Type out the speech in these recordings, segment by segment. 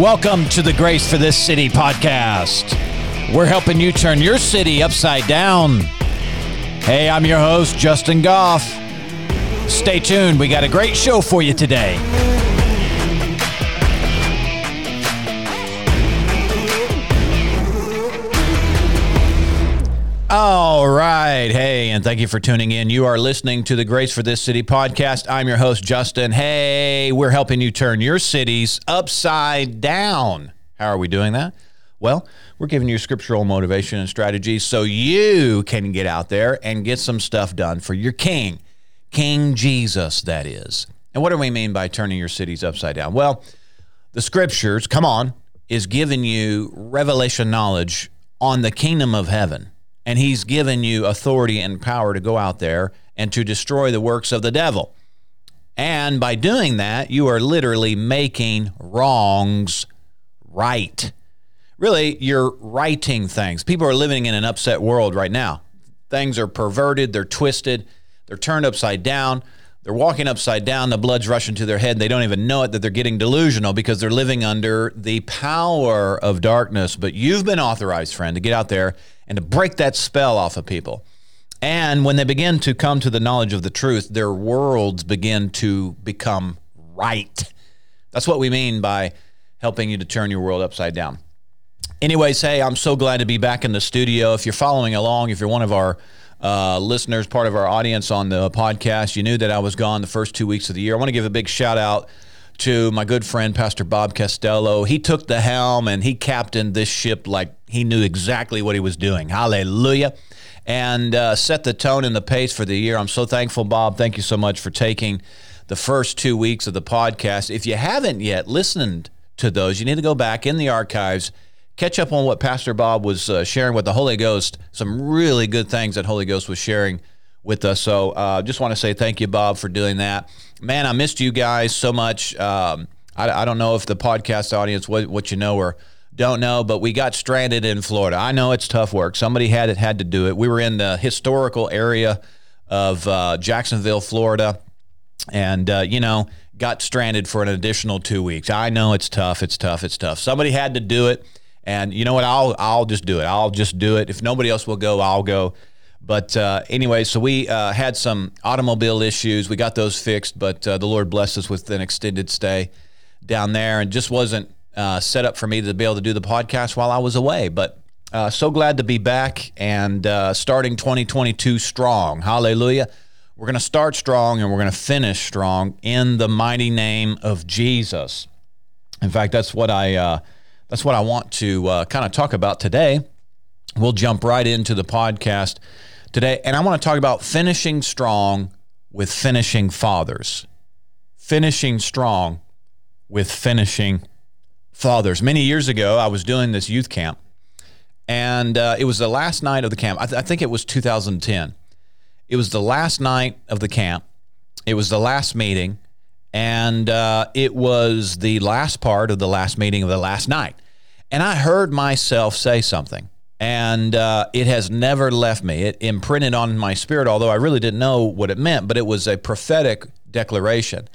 Welcome to the Grace for This City podcast. We're helping you turn your city upside down. Hey, I'm your host, Justin Goff. Stay tuned, we got a great show for you today. All right. Hey, and thank you for tuning in. You are listening to the Grace for This City podcast. I'm your host, Justin. Hey, we're helping you turn your cities upside down. How are we doing that? Well, we're giving you scriptural motivation and strategies so you can get out there and get some stuff done for your king, King Jesus, that is. And what do we mean by turning your cities upside down? Well, the scriptures, come on, is giving you revelation knowledge on the kingdom of heaven and he's given you authority and power to go out there and to destroy the works of the devil. And by doing that, you are literally making wrongs right. Really, you're righting things. People are living in an upset world right now. Things are perverted, they're twisted, they're turned upside down. They're walking upside down, the blood's rushing to their head. And they don't even know it that they're getting delusional because they're living under the power of darkness. But you've been authorized, friend, to get out there and to break that spell off of people. And when they begin to come to the knowledge of the truth, their worlds begin to become right. That's what we mean by helping you to turn your world upside down. Anyways, hey, I'm so glad to be back in the studio. If you're following along, if you're one of our uh, listeners, part of our audience on the podcast, you knew that I was gone the first two weeks of the year. I want to give a big shout out to my good friend Pastor Bob Castello. He took the helm and he captained this ship like he knew exactly what he was doing. Hallelujah. And uh, set the tone and the pace for the year. I'm so thankful, Bob. Thank you so much for taking the first two weeks of the podcast. If you haven't yet listened to those, you need to go back in the archives, catch up on what Pastor Bob was uh, sharing with the Holy Ghost. Some really good things that Holy Ghost was sharing with us. So uh, just want to say thank you, Bob, for doing that. Man, I missed you guys so much. Um, I, I, don't know if the podcast audience, what, what you know or don't know, but we got stranded in Florida. I know it's tough work. Somebody had it, had to do it. We were in the historical area of uh, Jacksonville, Florida, and uh, you know got stranded for an additional two weeks. I know it's tough. It's tough. It's tough. Somebody had to do it, and you know what? I'll I'll just do it. I'll just do it. If nobody else will go, I'll go. But uh, anyway, so we uh, had some automobile issues. We got those fixed, but uh, the Lord blessed us with an extended stay down there, and just wasn't uh, set up for me to be able to do the podcast while I was away. But uh, so glad to be back and uh, starting 2022 strong. Hallelujah. We're going to start strong and we're going to finish strong in the mighty name of Jesus. In fact, that's what I that's what I want to kind of talk about today. We'll jump right into the podcast today. And I want to talk about finishing strong with finishing fathers. Finishing strong with finishing fathers. Many years ago, I was doing this youth camp, and uh, it was the last night of the camp. I, th- I think it was 2010. It was the last night of the camp. It was the last meeting, and uh, it was the last part of the last meeting of the last night. And I heard myself say something and uh, it has never left me. It imprinted on my spirit, although I really didn't know what it meant, but it was a prophetic declaration.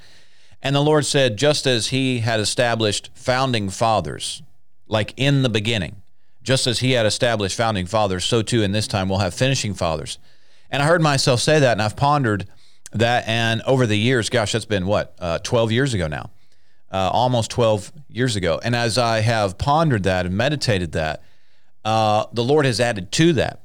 And the Lord said, just as He had established founding fathers, like in the beginning, just as He had established founding fathers, so too in this time we'll have finishing fathers. And I heard myself say that, and I've pondered that. And over the years, gosh, that's been what, uh, 12 years ago now, uh, almost 12 years ago. And as I have pondered that and meditated that, uh, the Lord has added to that.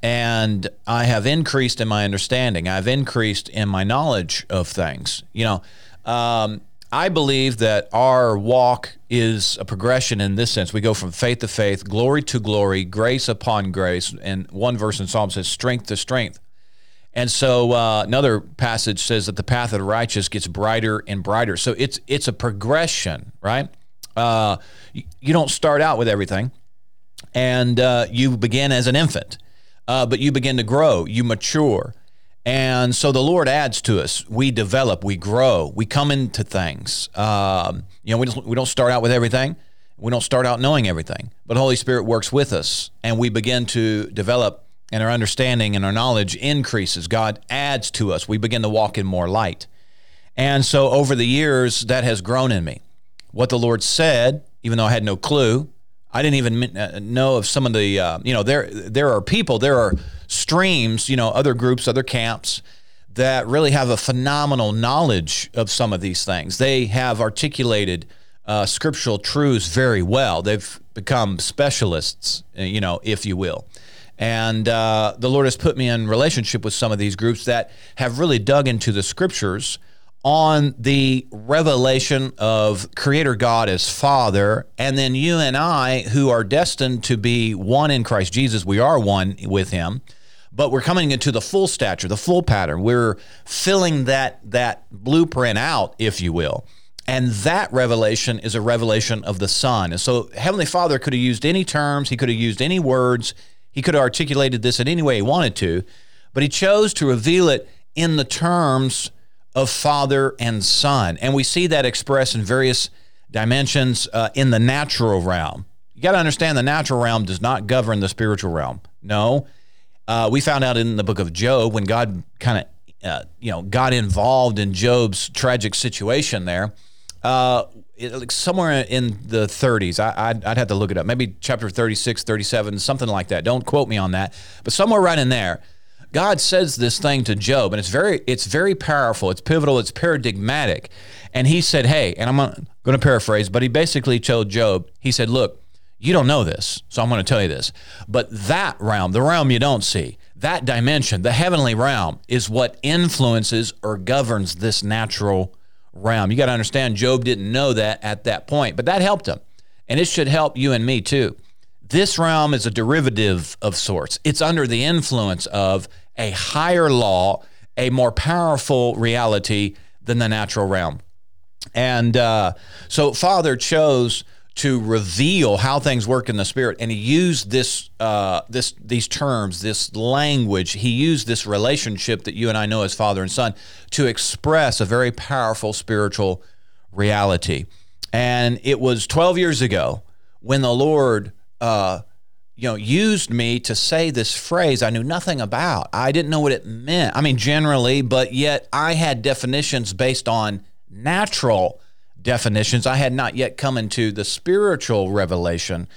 And I have increased in my understanding. I've increased in my knowledge of things. You know, um, I believe that our walk is a progression in this sense. We go from faith to faith, glory to glory, grace upon grace. And one verse in Psalm says, strength to strength. And so uh, another passage says that the path of the righteous gets brighter and brighter. So it's it's a progression, right? Uh, you don't start out with everything and uh, you begin as an infant, uh, but you begin to grow, you mature. And so the Lord adds to us. We develop, we grow, we come into things. Um, you know, we, just, we don't start out with everything. We don't start out knowing everything, but Holy Spirit works with us and we begin to develop and our understanding and our knowledge increases. God adds to us. We begin to walk in more light. And so over the years, that has grown in me. What the Lord said even though I had no clue. I didn't even uh, know of some of the, uh, you know, there there are people, there are streams, you know, other groups, other camps that really have a phenomenal knowledge of some of these things. They have articulated uh, scriptural truths very well. They've become specialists, uh, you know, if you will. And uh, the Lord has put me in relationship with some of these groups that have really dug into the scriptures on the revelation of Creator God as Father, and then you and I, who are destined to be one in Christ Jesus, we are one with Him, but we're coming into the full stature, the full pattern. We're filling that that blueprint out, if you will. And that revelation is a revelation of the Son. And so Heavenly Father could have used any terms, He could have used any words, He could have articulated this in any way He wanted to, but He chose to reveal it in the terms of Father and Son. And we see that expressed in various dimensions uh, in the natural realm. You got to understand the natural realm does not govern the spiritual realm. No. Uh, we found out in the book of Job when God kind of, uh, you know, got involved in Job's tragic situation there. Uh, it, somewhere in the 30s, I, I'd, I'd have to look it up. Maybe chapter 36, 37, something like that. Don't quote me on that. But somewhere right in there, God says this thing to Job, and it's very, it's very powerful. It's pivotal. It's paradigmatic. And he said, "Hey," and I'm going to paraphrase, but he basically told Job, he said, "Look, you don't know this, so I'm going to tell you this. But that realm, the realm you don't see, that dimension, the heavenly realm, is what influences or governs this natural realm. You got to understand, Job didn't know that at that point, but that helped him, and it should help you and me too." This realm is a derivative of sorts. It's under the influence of a higher law, a more powerful reality than the natural realm. And uh, so, Father chose to reveal how things work in the spirit, and he used this, uh, this, these terms, this language. He used this relationship that you and I know as Father and Son to express a very powerful spiritual reality. And it was 12 years ago when the Lord uh, you know, used me to say this phrase I knew nothing about. I didn't know what it meant. I mean, generally, but yet I had definitions based on natural definitions. I had not yet come into the spiritual revelation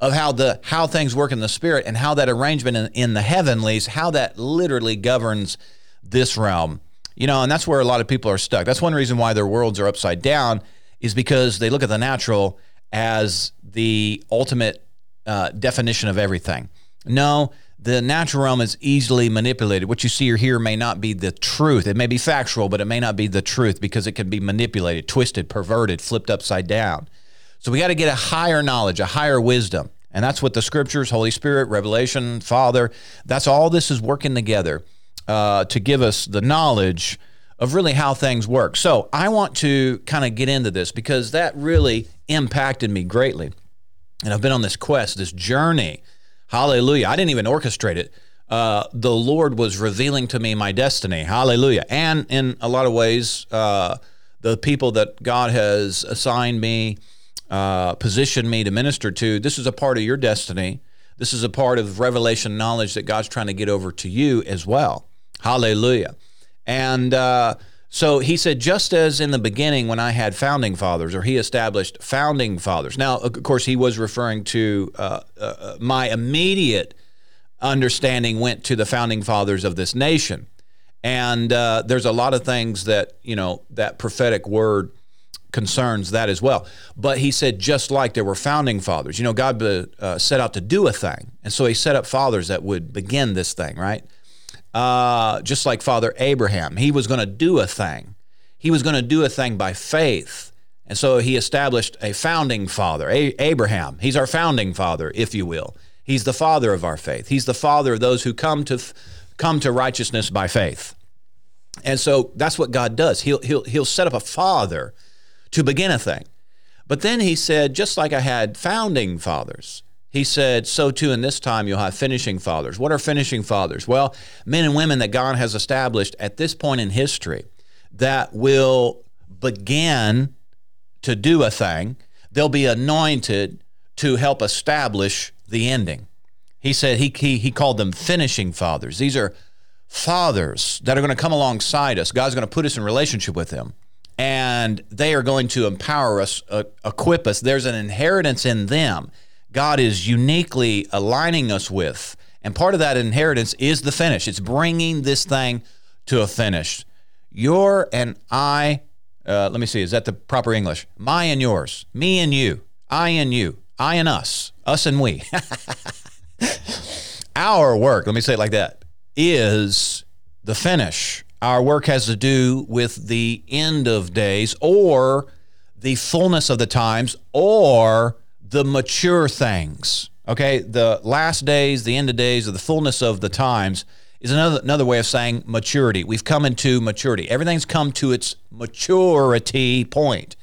of how the how things work in the spirit and how that arrangement in, in the heavenlies, how that literally governs this realm. You know, and that's where a lot of people are stuck. That's one reason why their worlds are upside down is because they look at the natural as the ultimate uh, definition of everything. No, the natural realm is easily manipulated. What you see or hear may not be the truth. It may be factual, but it may not be the truth because it can be manipulated, twisted, perverted, flipped upside down. So we got to get a higher knowledge, a higher wisdom. And that's what the scriptures, Holy Spirit, Revelation, Father, that's all this is working together uh, to give us the knowledge of really how things work. So I want to kind of get into this because that really impacted me greatly. And I've been on this quest, this journey. Hallelujah. I didn't even orchestrate it. Uh, the Lord was revealing to me my destiny. Hallelujah. And in a lot of ways, uh, the people that God has assigned me, uh, positioned me to minister to, this is a part of your destiny. This is a part of revelation knowledge that God's trying to get over to you as well. Hallelujah. And uh, so he said, just as in the beginning when I had founding fathers, or he established founding fathers. Now, of course, he was referring to uh, uh, my immediate understanding went to the founding fathers of this nation. And uh, there's a lot of things that, you know, that prophetic word concerns that as well. But he said, just like there were founding fathers, you know, God uh, set out to do a thing. And so he set up fathers that would begin this thing, right? Uh, just like Father Abraham. He was going to do a thing. He was going to do a thing by faith. And so he established a founding father, a- Abraham. He's our founding father, if you will. He's the father of our faith. He's the father of those who come to come to righteousness by faith. And so that's what God does. He'll he'll he'll set up a father to begin a thing. But then he said, just like I had founding fathers, he said, So too in this time you'll have finishing fathers. What are finishing fathers? Well, men and women that God has established at this point in history that will begin to do a thing. They'll be anointed to help establish the ending. He said he, he, he called them finishing fathers. These are fathers that are going to come alongside us. God's going to put us in relationship with them. and they are going to empower us, uh, equip us. There's an inheritance in them. God is uniquely aligning us with. And part of that inheritance is the finish. It's bringing this thing to a finish. Your and I, uh, let me see, is that the proper English? My and yours, me and you, I and you, I and us, us and we. Our work, let me say it like that, is the finish. Our work has to do with the end of days or the fullness of the times or the mature things. Okay, the last days, the end of days, or the fullness of the times is another another way of saying maturity. We've come into maturity. Everything's come to its maturity point.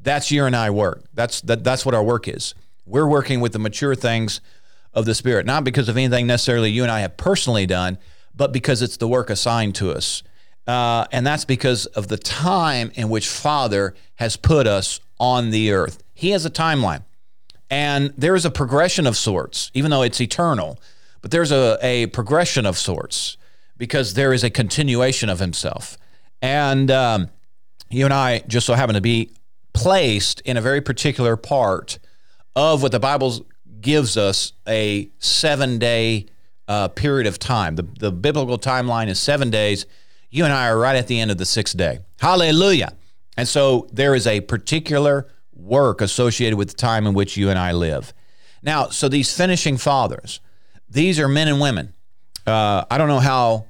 That's your and I work. That's that, that's what our work is. We're working with the mature things of the Spirit, not because of anything necessarily you and I have personally done, but because it's the work assigned to us. Uh, and that's because of the time in which Father has put us on the earth. He has a timeline. And there is a progression of sorts, even though it's eternal, but there's a, a progression of sorts because there is a continuation of himself. And um, you and I just so happen to be placed in a very particular part of what the Bible gives us a seven day uh, period of time. The, the biblical timeline is seven days. You and I are right at the end of the sixth day. Hallelujah. And so there is a particular work associated with the time in which you and I live. Now, so these finishing fathers, these are men and women. Uh, I don't know how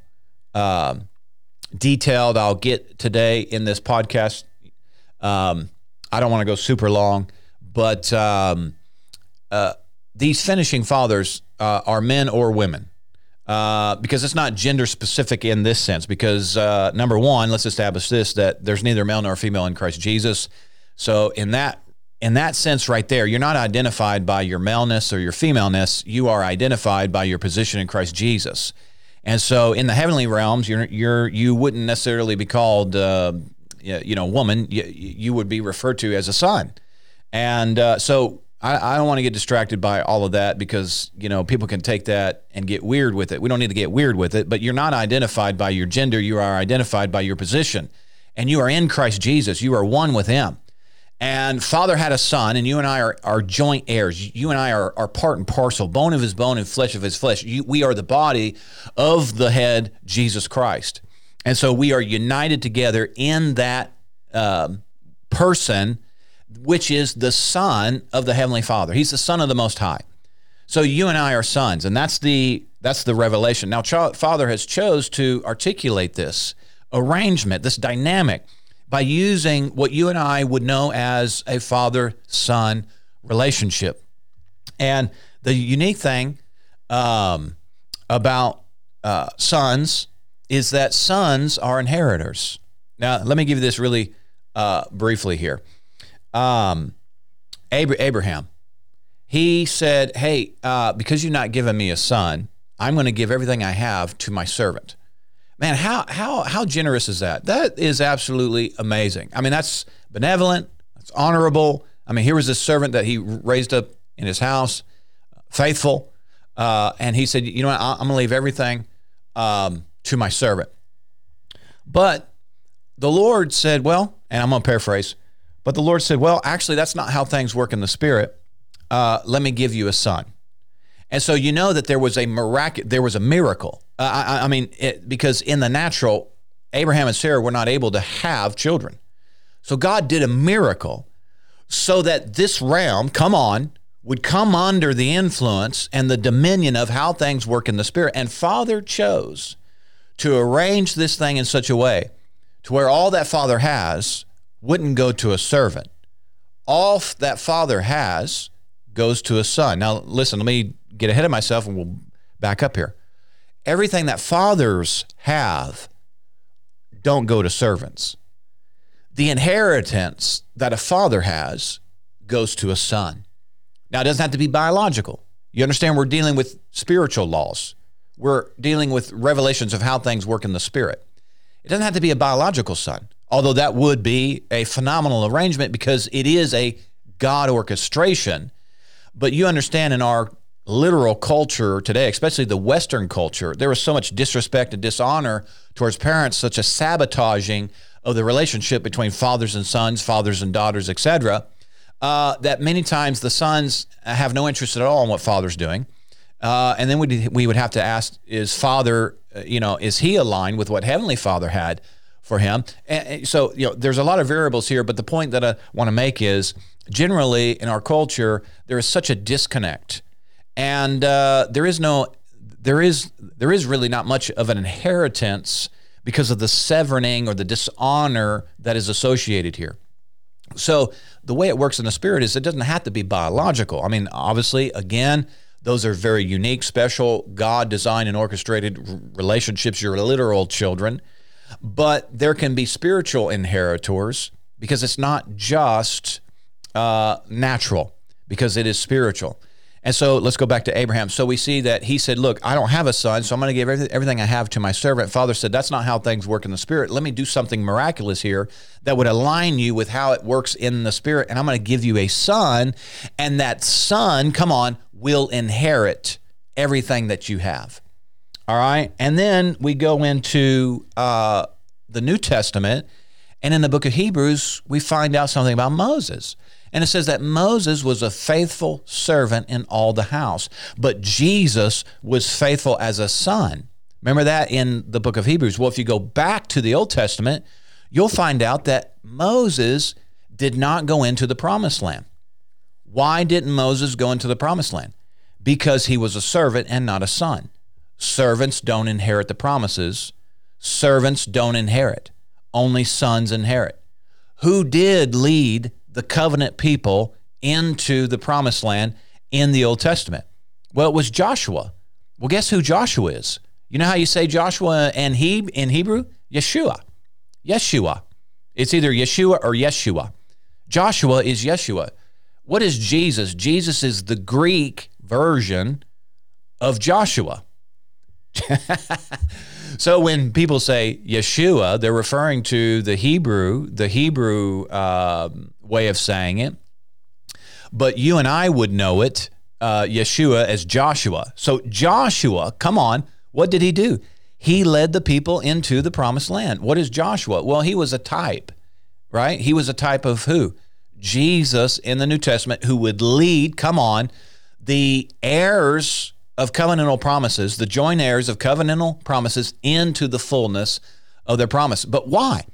uh, detailed I'll get today in this podcast. Um, I don't want to go super long, but um, uh, these finishing fathers uh, are men or women. Uh, because it's not gender specific in this sense. Because uh, number one, let's establish this: that there's neither male nor female in Christ Jesus. So in that in that sense right there, you're not identified by your maleness or your femaleness. You are identified by your position in Christ Jesus. And so in the heavenly realms, you're you're you wouldn't necessarily be called uh, you know woman. You, you would be referred to as a son. And uh, so I, I don't want to get distracted by all of that because you know people can take that and get weird with it. We don't need to get weird with it. But you're not identified by your gender. You are identified by your position, and you are in Christ Jesus. You are one with Him. And Father had a son, and you and I are, are joint heirs. You and I are, are part and parcel, bone of his bone and flesh of his flesh. You, we are the body of the head, Jesus Christ. And so we are united together in that um, person, which is the Son of the Heavenly Father. He's the Son of the Most High. So you and I are sons, and that's the that's the revelation. Now, Father has chose to articulate this arrangement, this dynamic by using what you and I would know as a father son relationship. And the unique thing um, about uh, sons is that sons are inheritors. Now, let me give you this really uh, briefly here. Um, Abraham, he said, Hey, uh, because you're not giving me a son, I'm going to give everything I have to my servant. Man, how how how generous is that? That is absolutely amazing. I mean, that's benevolent. That's honorable. I mean, here was this servant that he raised up in his house, faithful, uh, and he said, "You know what? I'm going to leave everything um, to my servant." But the Lord said, "Well," and I'm going to paraphrase, but the Lord said, "Well, actually, that's not how things work in the spirit. Uh, let me give you a son." And so you know that there was a there was a miracle I, I, mean, it, because in the natural, Abraham and Sarah were not able to have children. So God did a miracle so that this realm, come on, would come under the influence and the dominion of how things work in the spirit. And Father chose to arrange this thing in such a way to where all that Father has wouldn't go to a servant. All that Father has goes to a son. Now, listen, let me get ahead of myself and we'll back up here everything that fathers have don't go to servants. The inheritance that a father has goes to a son. Now, it doesn't have to be biological. You understand, we're dealing with spiritual laws. We're dealing with revelations of how things work in the spirit. It doesn't have to be a biological son, although that would be a phenomenal arrangement because it is a God orchestration. But you understand in our literal culture today, especially the Western culture, there was so much disrespect and dishonor towards parents, such a sabotaging of the relationship between fathers and sons, fathers and daughters, etc., uh, that many times the sons have no interest at all in what father's doing. Uh, and then we, we would have to ask, is father, uh, you know, is he aligned with what heavenly father had for him? And so, you know, there's a lot of variables here, but the point that I want to make is generally in our culture, there is such a disconnect and uh, there is no, there is, there is really not much of an inheritance because of the severing or the dishonor that is associated here. So the way it works in the spirit is it doesn't have to be biological. I mean, obviously, again, those are very unique, special, God designed and orchestrated relationships, your literal children. But there can be spiritual inheritors because it's not just uh, natural, because it is spiritual. And so let's go back to Abraham. So we see that he said, Look, I don't have a son, so I'm going to give everything I have to my servant. Father said, That's not how things work in the spirit. Let me do something miraculous here that would align you with how it works in the spirit. And I'm going to give you a son, and that son, come on, will inherit everything that you have. All right. And then we go into uh, the New Testament. And in the book of Hebrews, we find out something about Moses. And it says that Moses was a faithful servant in all the house, but Jesus was faithful as a son. Remember that in the book of Hebrews. Well, if you go back to the Old Testament, you'll find out that Moses did not go into the promised land. Why didn't Moses go into the promised land? Because he was a servant and not a son. Servants don't inherit the promises, servants don't inherit. Only sons inherit. Who did lead the covenant people into the promised land in the Old Testament? Well, it was Joshua. Well, guess who Joshua is? You know how you say Joshua and he in Hebrew? Yeshua. Yeshua. It's either Yeshua or Yeshua. Joshua is Yeshua. What is Jesus? Jesus is the Greek version of Joshua. so when people say Yeshua, they're referring to the Hebrew, the Hebrew uh, way of saying it. But you and I would know it, uh, Yeshua, as Joshua. So Joshua, come on, what did he do? He led the people into the promised land. What is Joshua? Well, he was a type, right? He was a type of who? Jesus in the New Testament, who would lead, come on, the heirs of covenantal promises, the joint heirs of covenantal promises into the fullness of their promise. But why?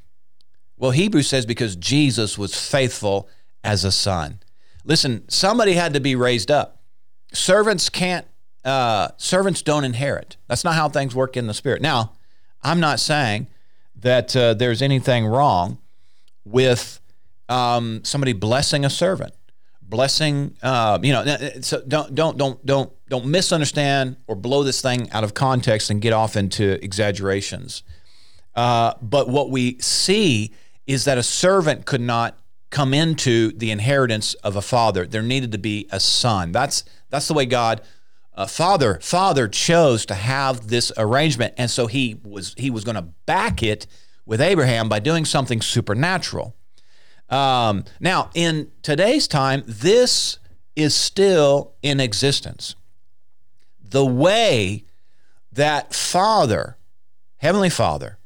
Well, Hebrews says because Jesus was faithful as a son. Listen, somebody had to be raised up. Servants can't, uh, servants don't inherit. That's not how things work in the spirit. Now, I'm not saying that uh, there's anything wrong with um, somebody blessing a servant, blessing, uh, you know, so don't, don't, don't, don't, don't misunderstand or blow this thing out of context and get off into exaggerations. Uh, but what we see is that a servant could not come into the inheritance of a father. There needed to be a son. That's that's the way God uh, father father chose to have this arrangement and so he was he was going to back it with Abraham by doing something supernatural. Um, now, in today's time, this is still in existence. The way that Father, Heavenly Father,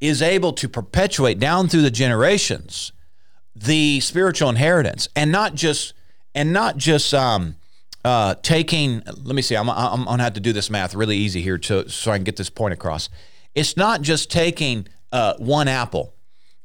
is able to perpetuate down through the generations the spiritual inheritance and not just and not just um, uh, taking let me see I'm, I'm, gonna have to do this math really easy here to, so i can get this point across. It's not just taking uh, one apple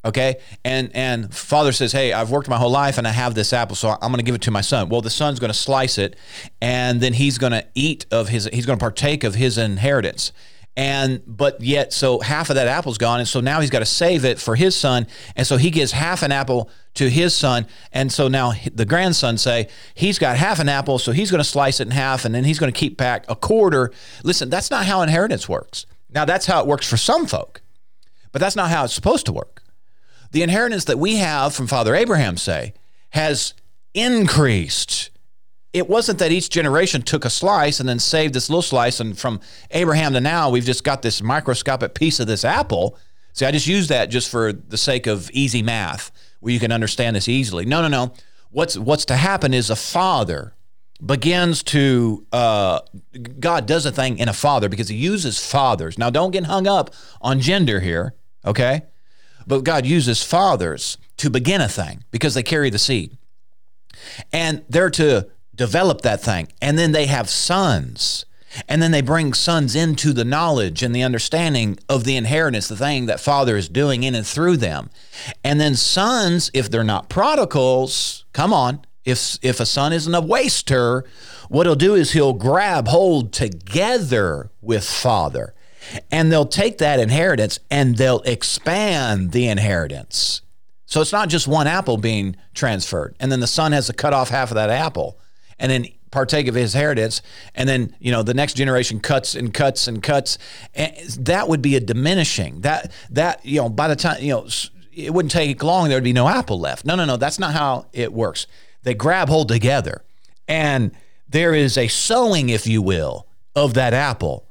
okay? And and father says hey i've worked my whole life and i have this apple so i'm going to give it to my son. Well the son's going to slice it and then he's going to eat of his he's going to partake of his inheritance and but yet so half of that apple's gone and so now he's got to save it for his son and so he gives half an apple to his son and so now the grandson say he's got half an apple so he's going to slice it in half and then he's going to keep back a quarter. Listen that's not how inheritance works. Now that's how it works for some folk but that's not how it's supposed to work. The inheritance that we have from father abraham say has increased it wasn't that each generation took a slice and then saved this little slice, and from Abraham to now, we've just got this microscopic piece of this apple. See, I just use that just for the sake of easy math, where you can understand this easily. No, no, no. What's what's to happen is a father begins to uh, God does a thing in a father because He uses fathers. Now, don't get hung up on gender here, okay? but God uses fathers to begin a thing because they carry the seed. And they're to develop that thing. And then they have sons. And then they bring sons into the knowledge and the understanding of the inheritance, the thing that Father is doing in and through them. And then sons, if they're not prodigals, come on, if if a son isn't a waster, what he'll do is he'll grab hold together with father. And they'll take that inheritance and they'll expand the inheritance. So it's not just one apple being transferred. And then the son has to cut off half of that apple and then partake of his inheritance. And then, you know, the next generation cuts and cuts and cuts. And that would be a diminishing. That, that, you know, by the time, you know, it wouldn't take long, there would be no apple left. No, no, no. That's not how it works. They grab hold together. And there is a sowing, if you will, of that apple.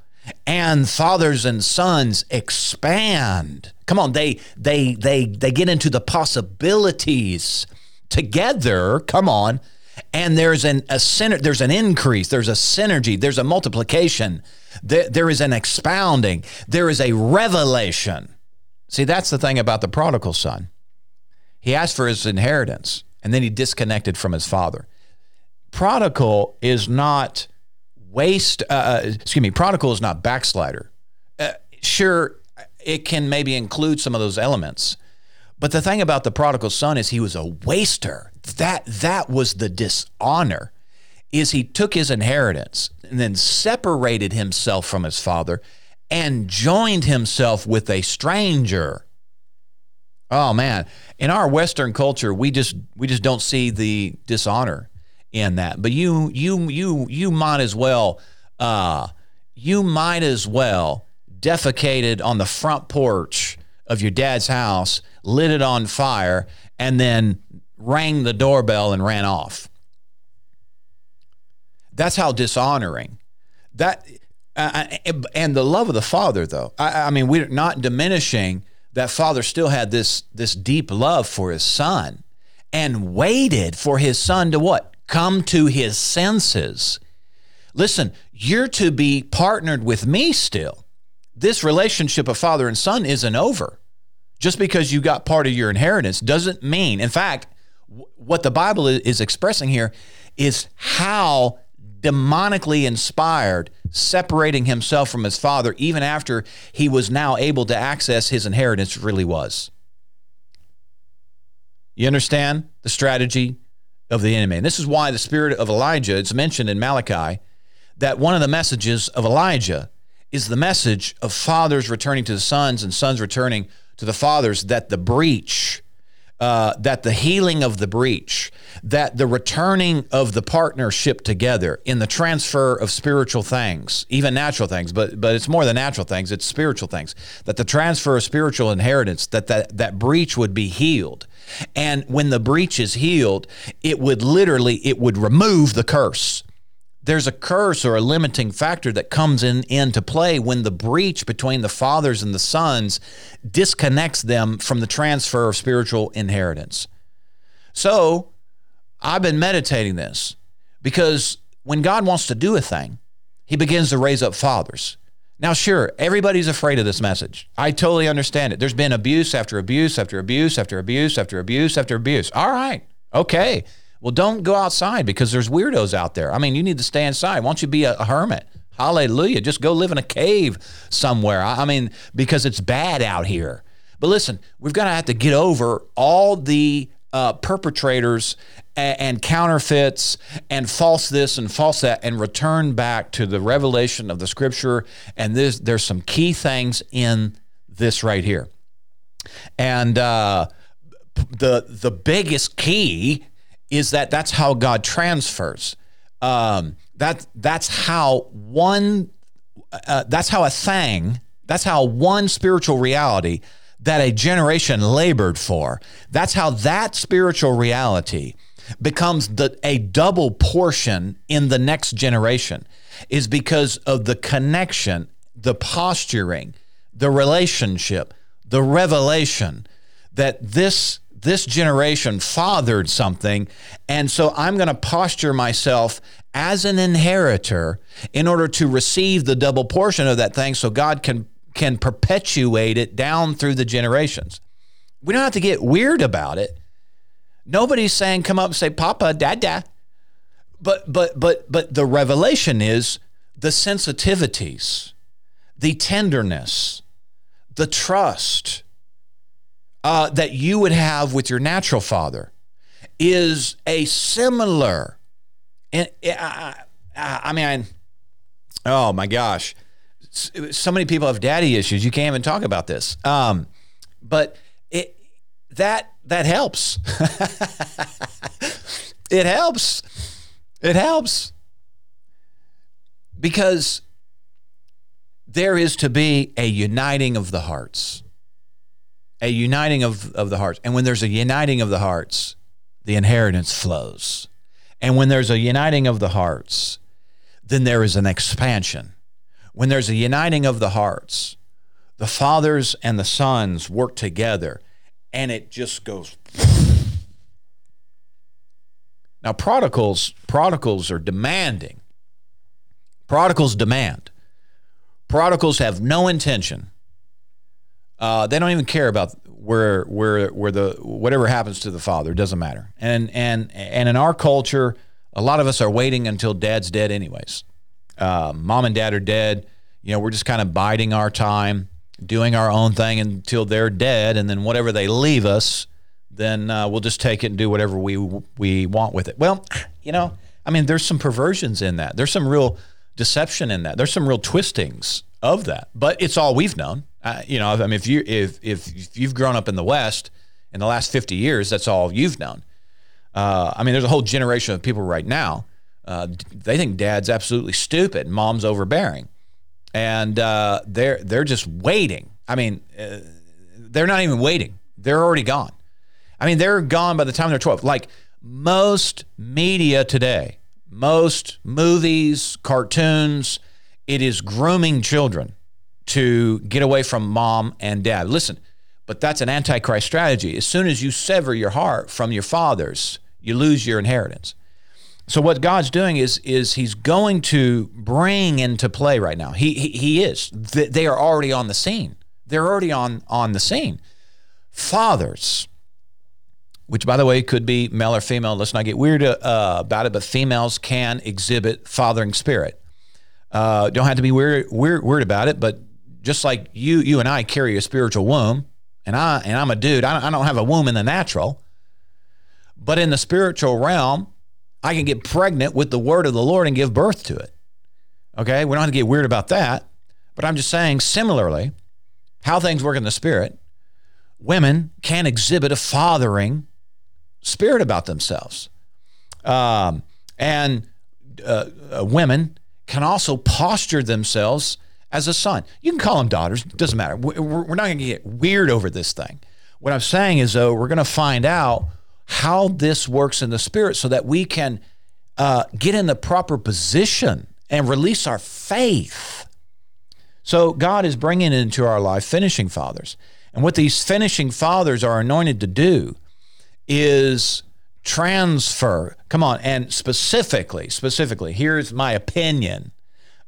And fathers and sons expand. Come on, they they they they get into the possibilities together. Come on. And there's an a center, there's an increase, there's a synergy, there's a multiplication, there, there is an expounding, there is a revelation. See, that's the thing about the prodigal son. He asked for his inheritance and then he disconnected from his father. Prodigal is not waste, uh, uh, excuse me, prodigal is not backslider. Uh, sure, it can maybe include some of those elements. But the thing about the prodigal son is he was a waster. That that was the dishonor. Is he took his inheritance and then separated himself from his father and joined himself with a stranger. Oh man, in our western culture, we just we just don't see the dishonor in that. But you you you you might as well uh, you might as well defecated on the front porch of your dad's house, lit it on fire, and then rang the doorbell and ran off. That's how dishonoring. That uh, and the love of the father, though. I, I mean, we're not diminishing that father still had this this deep love for his son, and waited for his son to what come to his senses. Listen, you're to be partnered with me still. This relationship of father and son isn't over. Just because you got part of your inheritance doesn't mean, in fact, what the Bible is expressing here is how demonically inspired, separating himself from his father, even after he was now able to access his inheritance, really was. You understand the strategy of the enemy. And this is why the spirit of Elijah, it's mentioned in Malachi, that one of the messages of Elijah is the message of fathers returning to the sons and sons returning to the fathers, that the breach, uh, that the healing of the breach, that the returning of the partnership together in the transfer of spiritual things, even natural things, but but it's more than natural things, it's spiritual things, that the transfer of spiritual inheritance, that that, that breach would be healed and when the breach is healed, it would literally it would remove the curse. There's a curse or a limiting factor that comes in into play when the breach between the fathers and the sons disconnects them from the transfer of spiritual inheritance. So, I've been meditating this because when God wants to do a thing, he begins to raise up fathers. Now, sure, everybody's afraid of this message. I totally understand it. There's been abuse after abuse after abuse after abuse after abuse after abuse. All right, okay. Well, don't go outside because there's weirdos out there. I mean, you need to stay inside. Why don't you be a, a hermit? Hallelujah. Just go live in a cave somewhere. I, I mean, because it's bad out here. But listen, we've got to have to get over all the uh, perpetrators and, and counterfeits and false this and false that and return back to the revelation of the scripture. And there's, there's some key things in this right here. And uh, the, the biggest key is that that's how God transfers. Um, that, that's how one, uh, that's how a thing, that's how one spiritual reality that a generation labored for. That's how that spiritual reality becomes the, a double portion in the next generation is because of the connection, the posturing, the relationship, the revelation that this this generation fathered something and so I'm going to posture myself as an inheritor in order to receive the double portion of that thing so God can can perpetuate it down through the generations. We don't have to get weird about it. Nobody's saying come up and say Papa, Dada. But but but but the revelation is the sensitivities, the tenderness, the trust uh, that you would have with your natural father is a similar. And I, I mean, oh my gosh, so many people have daddy issues. You can't even talk about this. Um, but it that that helps. it helps. It helps because there is to be a uniting of the hearts. A uniting of, of the hearts. And when there's a uniting of the hearts, the inheritance flows. And when there's a uniting of the hearts, then there is an expansion. When there's a uniting of the hearts, the fathers and the sons work together and it just goes. Now, prodigals, prodigals are demanding. Prodigals demand. Prodigals have no intention. Uh, they don't even care about where where where the whatever happens to the father doesn't matter. And and and in our culture, a lot of us are waiting until dad's dead, anyways. Uh, mom and dad are dead. You know, we're just kind of biding our time, doing our own thing until they're dead, and then whatever they leave us, then uh, we'll just take it and do whatever we we want with it. Well, you know, I mean, there's some perversions in that. There's some real deception in that. There's some real twistings of that, but it's all we've known. Uh, you know, I mean, if you if, if you've grown up in the West in the last 50 years, that's all you've known. Uh, I mean, there's a whole generation of people right now. Uh, they think dad's absolutely stupid, mom's overbearing, and uh, they're they're just waiting. I mean, uh, they're not even waiting; they're already gone. I mean, they're gone by the time they're 12. Like most media today, most movies, cartoons, it is grooming children to get away from mom and dad. Listen, but that's an antichrist strategy. As soon as you sever your heart from your fathers, you lose your inheritance. So what God's doing is is He's going to bring into play right now. He He, he is. They are already on the scene. They're already on on the scene. Fathers, which by the way could be male or female. Let's not get weird uh, about it, but females can exhibit fathering spirit. Uh, don't have to be weird, weird, weird about it, but just like you, you and I carry a spiritual womb, and I and I'm a dude. I don't, have a womb in the natural, but in the spiritual realm, I can get pregnant with the word of the Lord and give birth to it. Okay, we don't have to get weird about that, but I'm just saying similarly, how things work in the spirit, women can exhibit a fathering spirit about themselves, um, and uh, uh, women can also posture themselves as a son. You can call them daughters, doesn't matter. We're not going to get weird over this thing. What I'm saying is, though, we're going to find out how this works in the spirit so that we can uh, get in the proper position and release our faith. So, God is bringing into our life finishing fathers. And what these finishing fathers are anointed to do is transfer. Come on, and specifically, specifically, here's my opinion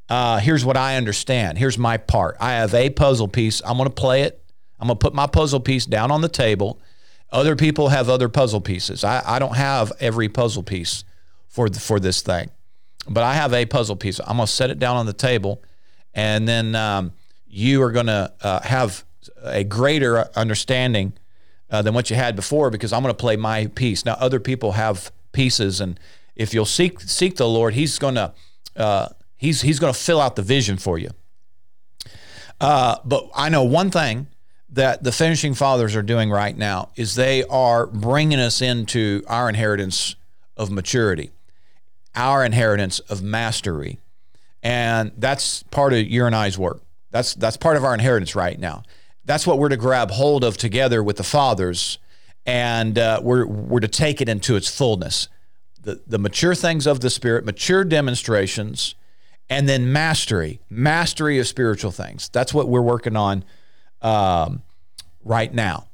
uh, here's what I understand. Here's my part. I have a puzzle piece. I'm going to play it. I'm going to put my puzzle piece down on the table. Other people have other puzzle pieces. I, I don't have every puzzle piece for the, for this thing, but I have a puzzle piece. I'm going to set it down on the table, and then um, you are going to uh, have a greater understanding uh, than what you had before because I'm going to play my piece. Now, other people have pieces, and if you'll seek seek the Lord, He's going to uh, He's he's going to fill out the vision for you. Uh, but I know one thing that the finishing fathers are doing right now is they are bringing us into our inheritance of maturity, our inheritance of mastery, and that's part of your and I's work. That's that's part of our inheritance right now. That's what we're to grab hold of together with the fathers, and uh, we're we're to take it into its fullness. The the mature things of the spirit, mature demonstrations and then mastery, mastery of spiritual things. That's what we're working on um, right now.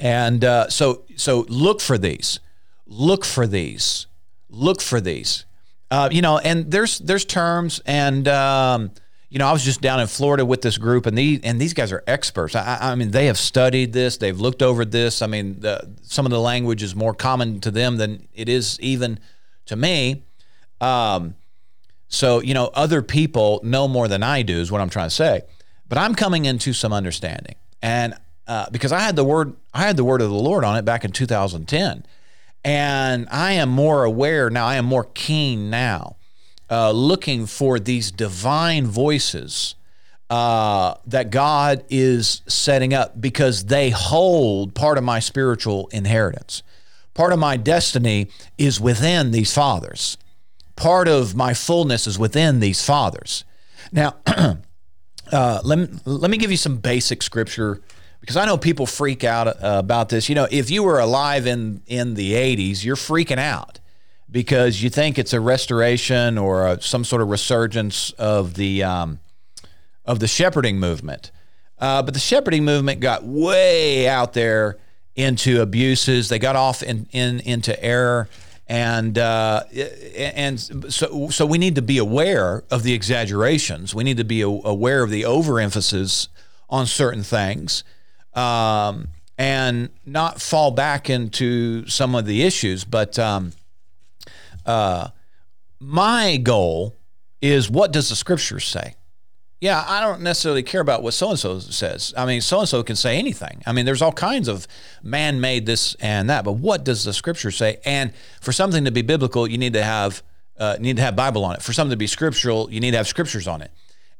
And uh, so, so look for these, look for these, look for these. Uh, you know, and there's there's terms, and um, you know, I was just down in Florida with this group, and these and these guys are experts. I, I mean, they have studied this, they've looked over this. I mean, the, some of the language is more common to them than it is even to me. Um, so you know, other people know more than I do is what I'm trying to say. But I'm coming into some understanding, and uh, because I had the word, I had the word of the Lord on it back in 2010, and I am more aware now. I am more keen now uh, looking for these divine voices uh, that God is setting up because they hold part of my spiritual inheritance. Part of my destiny is within these fathers. Part of my fullness is within these fathers. Now, uh, let, let me give you some basic scripture because I know people freak out uh, about this. You know, if you were alive in, in the 80s, you're freaking out because you think it's a restoration or a, some sort of resurgence of the um, of the shepherding movement. Uh, but the shepherding movement got way out there into abuses. They got off in, in into error, and uh, and so so we need to be aware of the exaggerations. We need to be aware of the overemphasis on certain things. Um, and not fall back into some of the issues, but um, uh, my goal is what does the scripture say? Yeah, I don't necessarily care about what so and so says. I mean, so and so can say anything. I mean, there's all kinds of man made this and that, but what does the scripture say? And for something to be biblical, you need to have uh, need to have Bible on it. For something to be scriptural, you need to have scriptures on it.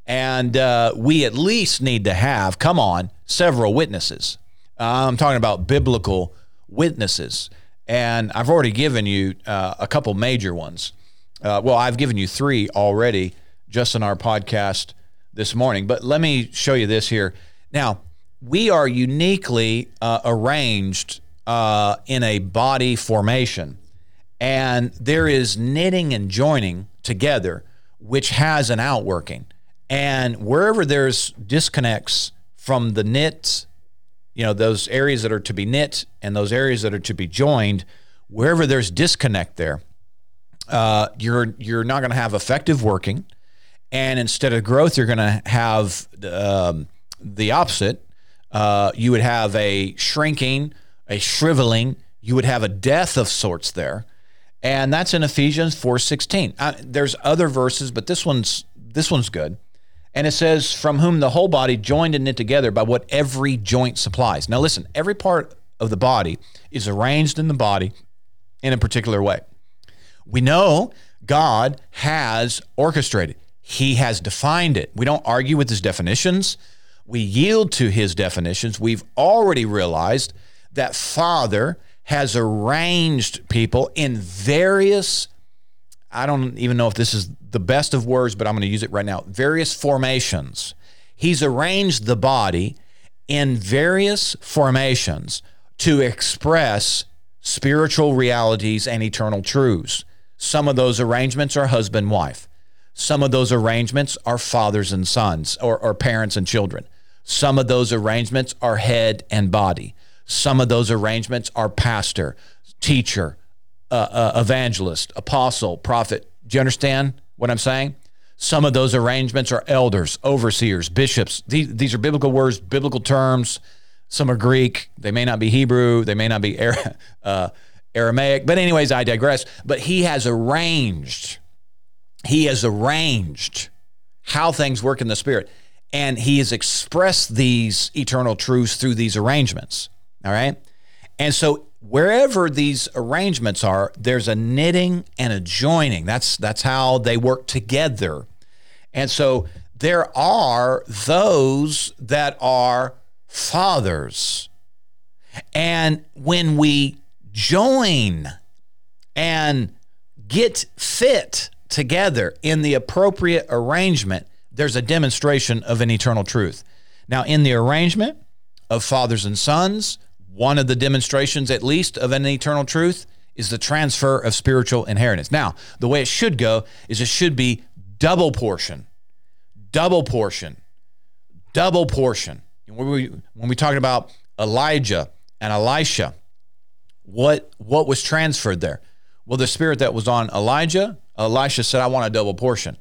And uh, we at least need to have, come on, several witnesses. I'm talking about biblical witnesses. And I've already given you uh, a couple major ones. Uh, well, I've given you three already just in our podcast this morning. But let me show you this here. Now, we are uniquely uh, arranged uh, in a body formation, and there is knitting and joining together, which has an outworking. And wherever there's disconnects from the knits you know those areas that are to be knit and those areas that are to be joined wherever there's disconnect there uh, you're you're not going to have effective working and instead of growth you're going to have um, the opposite. Uh, you would have a shrinking a shriveling you would have a death of sorts there. And that's in ephesians 4.16 uh, there's other verses but this one's this one's good. And it says, from whom the whole body joined and knit together by what every joint supplies. Now, listen, every part of the body is arranged in the body in a particular way. We know God has orchestrated, He has defined it. We don't argue with His definitions, we yield to His definitions. We've already realized that Father has arranged people in various I don't even know if this is the best of words, but I'm going to use it right now. Various formations. He's arranged the body in various formations to express spiritual realities and eternal truths. Some of those arrangements are husband wife. Some of those arrangements are fathers and sons or, or parents and children. Some of those arrangements are head and body. Some of those arrangements are pastor, teacher, uh, uh, evangelist, apostle, prophet. Do you understand what I'm saying? Some of those arrangements are elders, overseers, bishops. These, these are biblical words, biblical terms. Some are Greek. They may not be Hebrew. They may not be uh, Aramaic. But, anyways, I digress. But he has arranged, he has arranged how things work in the spirit. And he has expressed these eternal truths through these arrangements. All right. And so wherever these arrangements are, there's a knitting and a joining. That's that's how they work together. And so there are those that are fathers. And when we join and get fit together in the appropriate arrangement, there's a demonstration of an eternal truth. Now, in the arrangement of fathers and sons, one of the demonstrations, at least, of an eternal truth is the transfer of spiritual inheritance. Now, the way it should go is it should be double portion, double portion, double portion. When we, when we talking about Elijah and Elisha, what what was transferred there? Well, the spirit that was on Elijah, Elisha said, "I want a double portion."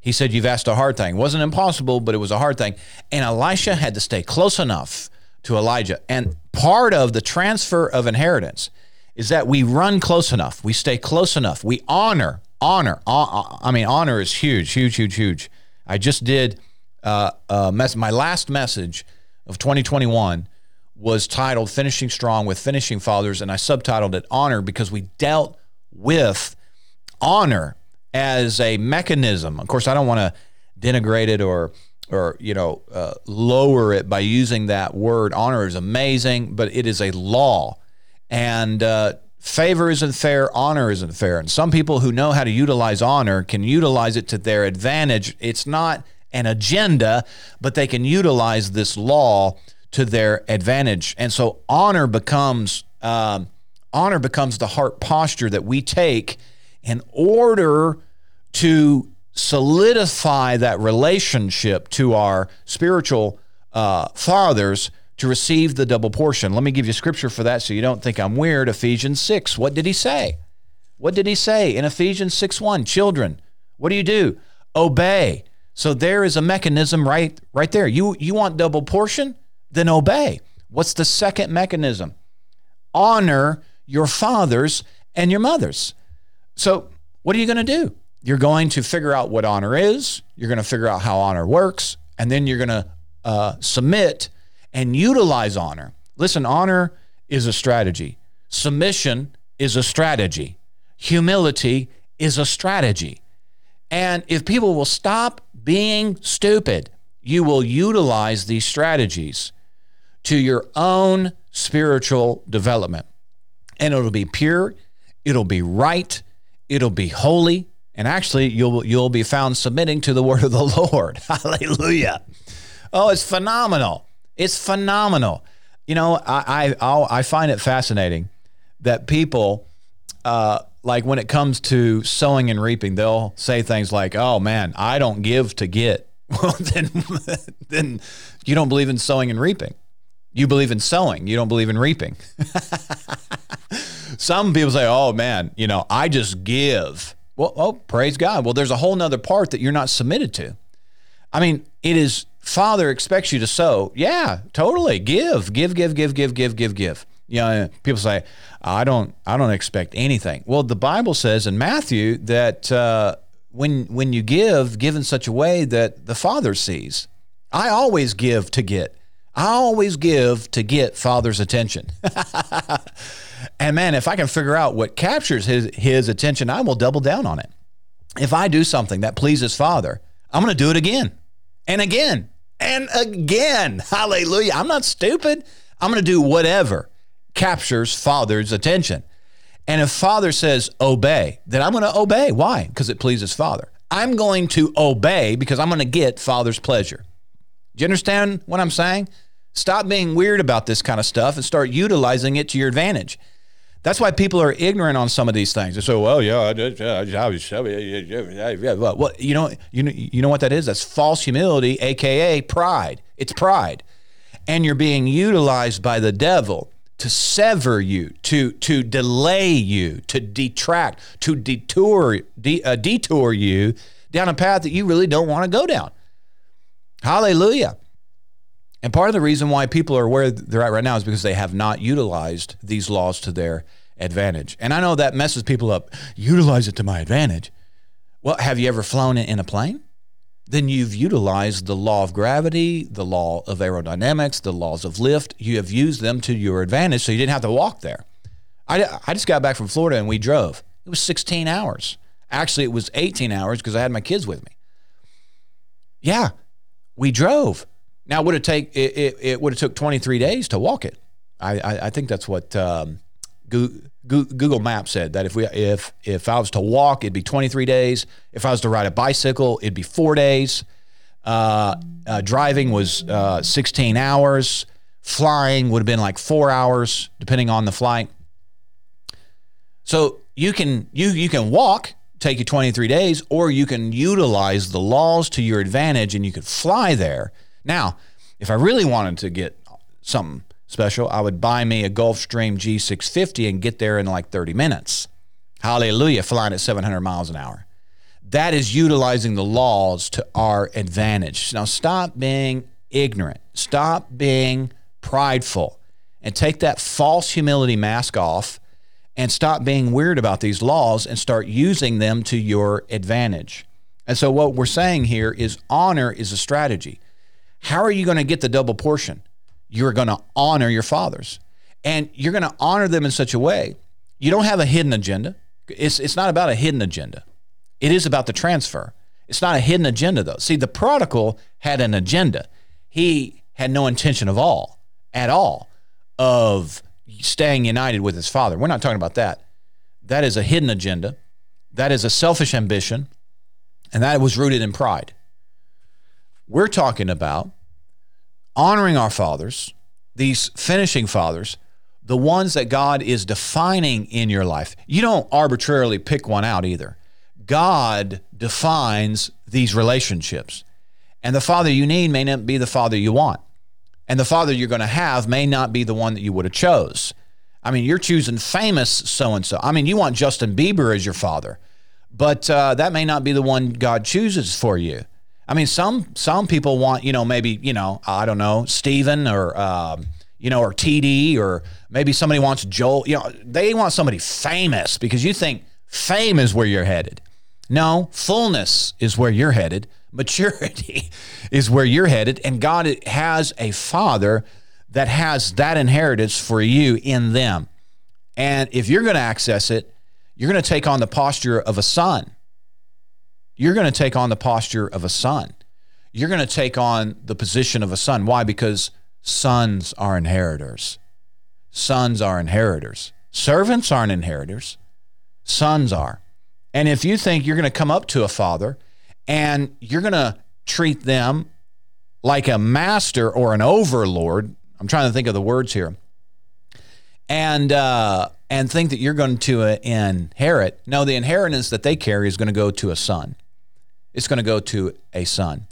He said, You've asked a hard thing. It wasn't impossible, but it was a hard thing. And Elisha had to stay close enough to Elijah. And part of the transfer of inheritance is that we run close enough, we stay close enough, we honor, honor. I mean, honor is huge, huge, huge, huge. I just did uh, uh, my last message of 2021 was titled Finishing Strong with Finishing Fathers, and I subtitled it Honor because we dealt with honor as a mechanism. Of course, I don't want to denigrate it or or you know uh, lower it by using that word. Honor is amazing, but it is a law, and uh, favor isn't fair. Honor isn't fair. And some people who know how to utilize honor can utilize it to their advantage. It's not an agenda, but they can utilize this law to their advantage. And so honor becomes um, honor becomes the heart posture that we take in order to solidify that relationship to our spiritual uh, fathers to receive the double portion. Let me give you scripture for that so you don't think I'm weird. Ephesians 6. What did he say? What did he say in Ephesians 6 1? Children, what do you do? Obey. So there is a mechanism right right there. You you want double portion? Then obey. What's the second mechanism? Honor your fathers and your mothers. So, what are you going to do? You're going to figure out what honor is, you're going to figure out how honor works, and then you're going to uh, submit and utilize honor. Listen, honor is a strategy, submission is a strategy, humility is a strategy. And if people will stop being stupid, you will utilize these strategies to your own spiritual development. And it'll be pure, it'll be right, it'll be holy, and actually you'll you'll be found submitting to the word of the Lord. Hallelujah. Oh, it's phenomenal. It's phenomenal. You know, I I i find it fascinating that people uh, like when it comes to sowing and reaping, they'll say things like, "Oh man, I don't give to get." Well, then then you don't believe in sowing and reaping. You believe in sowing. You don't believe in reaping. Some people say, "Oh man, you know, I just give." Well, oh, praise God. Well, there's a whole nother part that you're not submitted to. I mean, it is Father expects you to sow. Yeah, totally. Give, give, give, give, give, give, give, give. You know, people say, "I don't, I don't expect anything." Well, the Bible says in Matthew that uh, when when you give, give in such a way that the Father sees. I always give to get. I always give to get Father's attention. and man, if I can figure out what captures his, his attention, I will double down on it. If I do something that pleases Father, I'm going to do it again and again and again. Hallelujah. I'm not stupid. I'm going to do whatever captures Father's attention. And if Father says obey, then I'm going to obey. Why? Because it pleases Father. I'm going to obey because I'm going to get Father's pleasure. Do you understand what I'm saying? Stop being weird about this kind of stuff and start utilizing it to your advantage. That's why people are ignorant on some of these things. They say, "Well, yeah, I did, yeah, I was, yeah, yeah, well, you know, you know, you know what that is? That's false humility, aka pride. It's pride, and you're being utilized by the devil to sever you, to to delay you, to detract, to detour, de, uh, detour you down a path that you really don't want to go down. Hallelujah. And part of the reason why people are where they're at right now is because they have not utilized these laws to their advantage. And I know that messes people up. Utilize it to my advantage. Well, have you ever flown in a plane? Then you've utilized the law of gravity, the law of aerodynamics, the laws of lift. You have used them to your advantage so you didn't have to walk there. I, I just got back from Florida and we drove. It was 16 hours. Actually, it was 18 hours because I had my kids with me. Yeah, we drove. Now, would it take it? It, it would have took 23 days to walk it. I I, I think that's what um, Google Maps said that if we if if I was to walk, it'd be 23 days. If I was to ride a bicycle, it'd be four days. Uh, uh, driving was uh, 16 hours. Flying would have been like four hours, depending on the flight. So you can you you can walk, take you 23 days, or you can utilize the laws to your advantage, and you could fly there now, if I really wanted to get something special, I would buy me a Gulfstream G650 and get there in like 30 minutes. Hallelujah, flying at 700 miles an hour. that is utilizing the laws to our advantage. Now, stop being ignorant, stop being prideful, and take that false humility mask off and stop being weird about these laws and start using them to your advantage. And so, what we're saying here is honor is a strategy. How are you going to get the double portion? You're going to honor your fathers, and you're going to honor them in such a way. You don't have a hidden agenda. It's, it's not about a hidden agenda. It is about the transfer. It's not a hidden agenda, though. See, the prodigal had an agenda. He had no intention of all, at all, of staying united with his father. We're not talking about that. That is a hidden agenda. That is a selfish ambition. And that was rooted in pride. We're talking about honoring our fathers, these finishing fathers, the ones that God is defining in your life. You don't arbitrarily pick one out either. God defines these relationships. And the father you need may not be the father you want. And the father you're going to have may not be the one that you would have chose. I mean, you're choosing famous so and so. I mean, you want Justin Bieber as your father, but uh, that may not be the one God chooses for you. I mean, some some people want, you know, maybe you know, I don't know, Stephen or um, you know, or TD, or maybe somebody wants Joel. You know, they want somebody famous because you think fame is where you're headed. No, fullness is where you're headed. Maturity is where you're headed. And God has a father that has that inheritance for you in them. And if you're going to access it, you're going to take on the posture of a son. You're going to take on the posture of a son. You're going to take on the position of a son. Why? Because sons are inheritors. Sons are inheritors. Servants aren't inheritors. Sons are. And if you think you're going to come up to a father and you're going to treat them like a master or an overlord, I'm trying to think of the words here, and uh, and think that you're going to uh, inherit. No, the inheritance that they carry is going to go to a son. It's going to go to a son.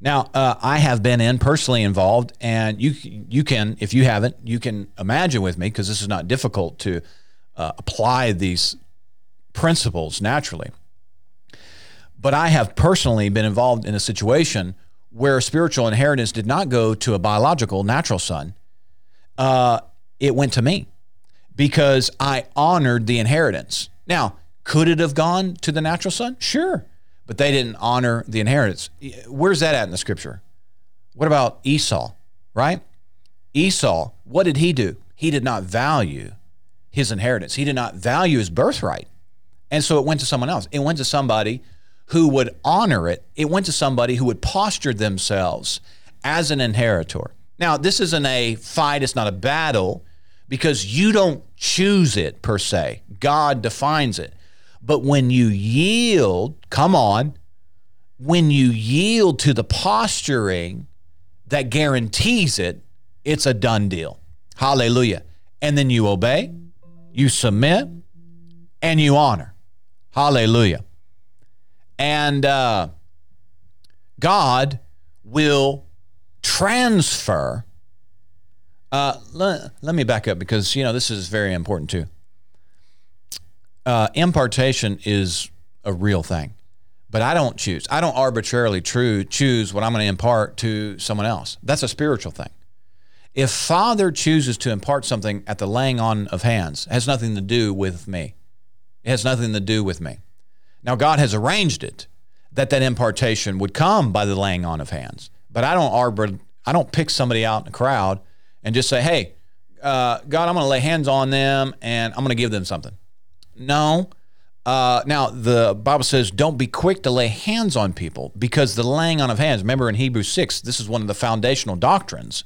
Now, uh, I have been in personally involved, and you you can, if you haven't, you can imagine with me because this is not difficult to uh, apply these principles naturally. But I have personally been involved in a situation where spiritual inheritance did not go to a biological natural son. Uh, it went to me because I honored the inheritance. Now, could it have gone to the natural son? Sure. But they didn't honor the inheritance. Where's that at in the scripture? What about Esau, right? Esau, what did he do? He did not value his inheritance, he did not value his birthright. And so it went to someone else. It went to somebody who would honor it. It went to somebody who would posture themselves as an inheritor. Now, this isn't a fight, it's not a battle because you don't choose it per se. God defines it. But when you yield, come on, when you yield to the posturing that guarantees it, it's a done deal. Hallelujah. And then you obey, you submit, and you honor. Hallelujah. And uh, God will transfer. Uh, let, let me back up because, you know, this is very important too. Uh, impartation is a real thing, but I don't choose. I don't arbitrarily true, choose what I'm going to impart to someone else. That's a spiritual thing. If Father chooses to impart something at the laying on of hands, has nothing to do with me. It has nothing to do with me. Now, God has arranged it that that impartation would come by the laying on of hands. But I don't arbor, I don't pick somebody out in a crowd and just say, "Hey, uh, God, I'm going to lay hands on them and I'm going to give them something." No. Uh, now the Bible says, "Don't be quick to lay hands on people," because the laying on of hands. Remember in Hebrews six, this is one of the foundational doctrines.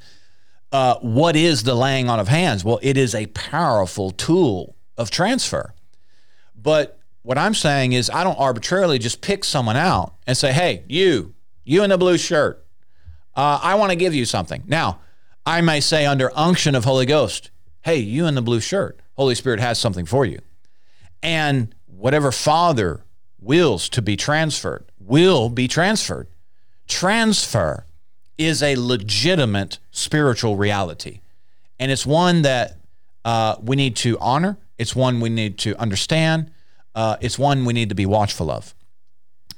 Uh, what is the laying on of hands? Well, it is a powerful tool of transfer. But what I'm saying is, I don't arbitrarily just pick someone out and say, hey, you, you in the blue shirt, uh, I want to give you something. Now, I may say under unction of Holy Ghost, hey, you in the blue shirt, Holy Spirit has something for you. And whatever Father wills to be transferred will be transferred. Transfer is a legitimate spiritual reality. And it's one that uh, we need to honor, it's one we need to understand uh, it's one we need to be watchful of.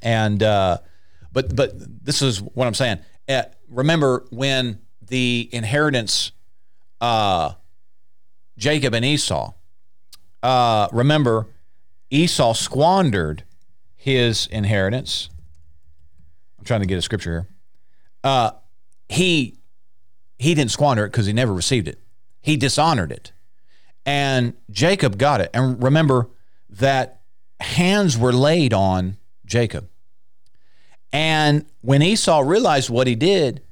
And uh, but but this is what I'm saying. Uh, remember when the inheritance, uh, Jacob and Esau. Uh, remember, Esau squandered his inheritance. I'm trying to get a scripture here. Uh, he he didn't squander it because he never received it. He dishonored it, and Jacob got it. And remember that hands were laid on Jacob. And when Esau realized what he did,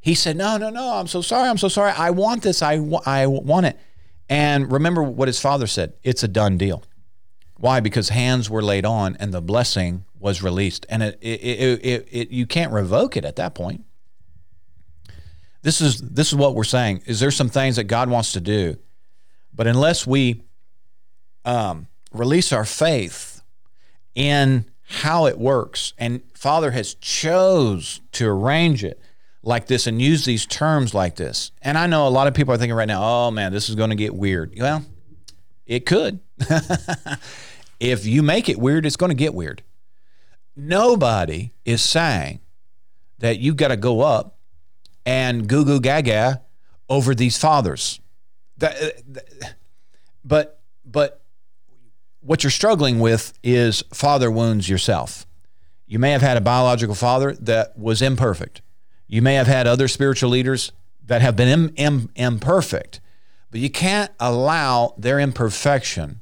he said, No, no, no, I'm so sorry. I'm so sorry. I want this. I, I want it. And remember what his father said it's a done deal. Why? Because hands were laid on and the blessing was released. And it, it, it, it, it you can't revoke it at that point. This is, this is what we're saying is there some things that God wants to do, but unless we um, release our faith in how it works, and Father has chose to arrange it like this and use these terms like this. And I know a lot of people are thinking right now, oh man, this is going to get weird. Well, it could. if you make it weird, it's going to get weird. Nobody is saying that you've got to go up and goo goo gaga over these fathers. That, uh, But but what you're struggling with is father wounds yourself. You may have had a biological father that was imperfect you may have had other spiritual leaders that have been Im- Im- imperfect, but you can't allow their imperfection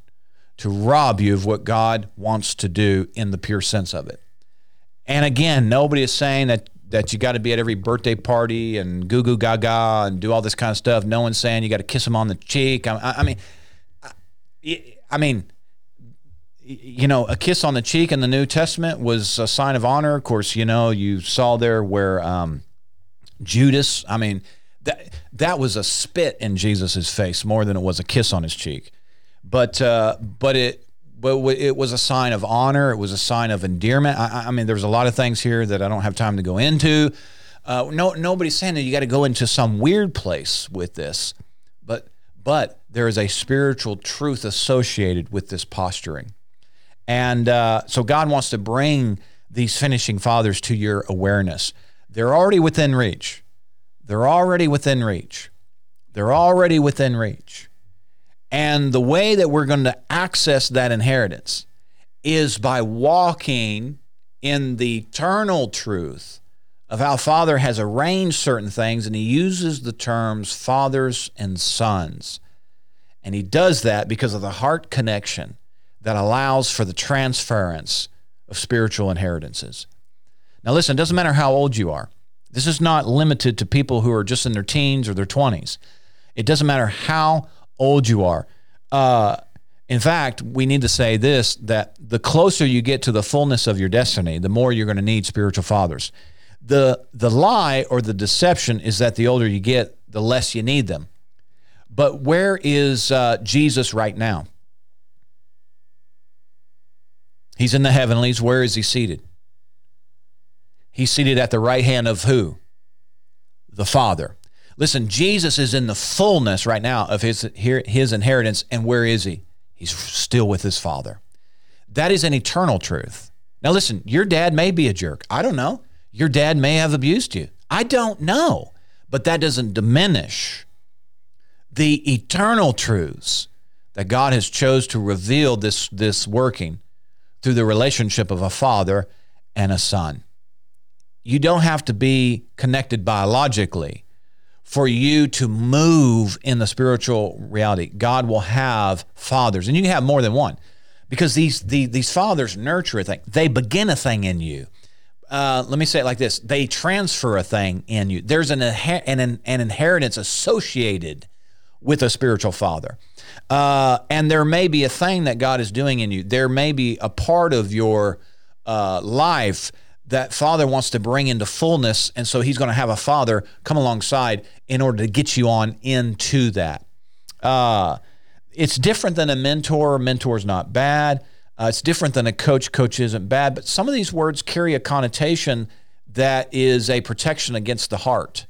to rob you of what God wants to do in the pure sense of it. And again, nobody is saying that that you got to be at every birthday party and goo goo gaga and do all this kind of stuff. No one's saying you got to kiss them on the cheek. I, I, I mean, I, I mean, you know, a kiss on the cheek in the New Testament was a sign of honor. Of course, you know, you saw there where um, Judas. I mean, that that was a spit in Jesus's face more than it was a kiss on his cheek. But uh, but it but it was a sign of honor. It was a sign of endearment. I, I mean, there's a lot of things here that I don't have time to go into. Uh, no, nobody's saying that you got to go into some weird place with this, but but there is a spiritual truth associated with this posturing, and uh, so God wants to bring these finishing fathers to your awareness. They're already within reach. They're already within reach. They're already within reach. And the way that we're going to access that inheritance is by walking in the eternal truth of how Father has arranged certain things, and he uses the terms fathers and sons. And he does that because of the heart connection that allows for the transference of spiritual inheritances. Now, listen, it doesn't matter how old you are. This is not limited to people who are just in their teens or their 20s. It doesn't matter how old you are. Uh, in fact, we need to say this that the closer you get to the fullness of your destiny, the more you're going to need spiritual fathers. The, the lie or the deception is that the older you get, the less you need them. But where is uh, Jesus right now? He's in the heavenlies. Where is he seated? He's seated at the right hand of who? The Father. Listen, Jesus is in the fullness right now of his, his inheritance. And where is he? He's still with his Father. That is an eternal truth. Now, listen, your dad may be a jerk. I don't know. Your dad may have abused you. I don't know. But that doesn't diminish the eternal truths that God has chose to reveal this, this working through the relationship of a father and a son you don't have to be connected biologically for you to move in the spiritual reality. God will have fathers, and you can have more than one because these, these, these fathers nurture a thing. They begin a thing in you. Uh, let me say it like this they transfer a thing in you. There's an, an, an inheritance associated with a spiritual father. Uh, and there may be a thing that God is doing in you. There may be a part of your uh, life that father wants to bring into fullness. And so he's going to have a father come alongside in order to get you on into that. Uh, it's different than a mentor. A mentor is not bad. Uh, it's different than a coach. Coach isn't bad. But some of these words carry a connotation that is a protection against the heart.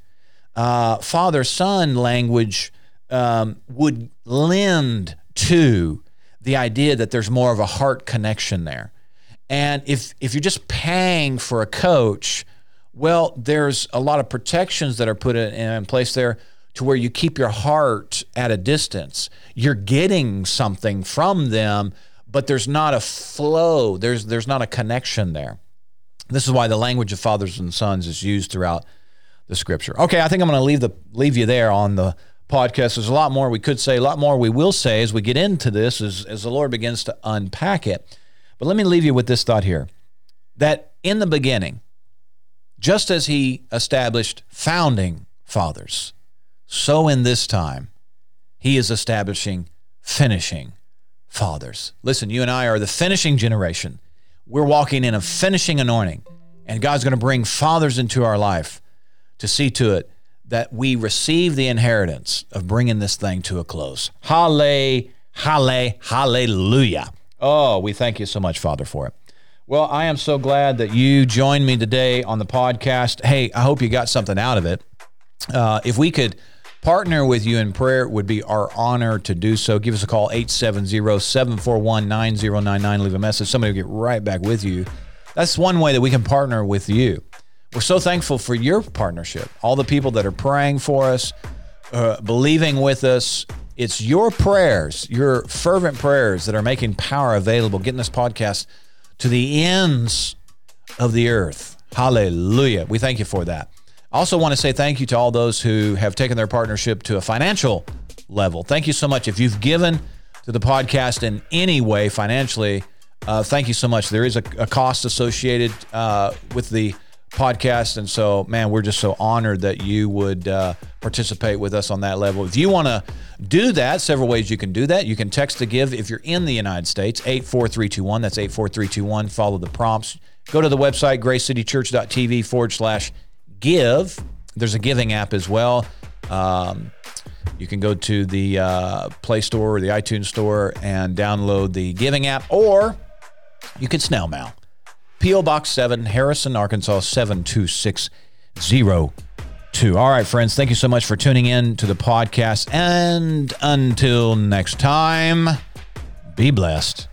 Uh, father son language um, would lend to the idea that there's more of a heart connection there. And if if you're just paying for a coach, well, there's a lot of protections that are put in, in place there to where you keep your heart at a distance. You're getting something from them, but there's not a flow. There's there's not a connection there. This is why the language of fathers and sons is used throughout the scripture. Okay, I think I'm going to leave the leave you there on the podcast. There's a lot more we could say, a lot more we will say as we get into this, as, as the Lord begins to unpack it. But let me leave you with this thought here that in the beginning, just as He established founding fathers, so in this time, He is establishing finishing fathers. Listen, you and I are the finishing generation. We're walking in a finishing anointing, and God's going to bring fathers into our life to see to it that we receive the inheritance of bringing this thing to a close. Halle, halle, hallelujah. Oh, we thank you so much, Father, for it. Well, I am so glad that you joined me today on the podcast. Hey, I hope you got something out of it. Uh, if we could partner with you in prayer, it would be our honor to do so. Give us a call, 870 741 9099. Leave a message. Somebody will get right back with you. That's one way that we can partner with you. We're so thankful for your partnership, all the people that are praying for us, uh, believing with us. It's your prayers, your fervent prayers that are making power available, getting this podcast to the ends of the earth. Hallelujah. We thank you for that. I also want to say thank you to all those who have taken their partnership to a financial level. Thank you so much. If you've given to the podcast in any way financially, uh, thank you so much. There is a, a cost associated uh, with the podcast. And so, man, we're just so honored that you would uh, participate with us on that level. If you want to do that, several ways you can do that. You can text to give if you're in the United States, 84321. That's 84321. Follow the prompts. Go to the website, gracecitychurch.tv forward slash give. There's a giving app as well. Um, you can go to the uh, Play Store or the iTunes Store and download the giving app, or you can snail mail P.O. Box 7, Harrison, Arkansas 72602. All right, friends, thank you so much for tuning in to the podcast. And until next time, be blessed.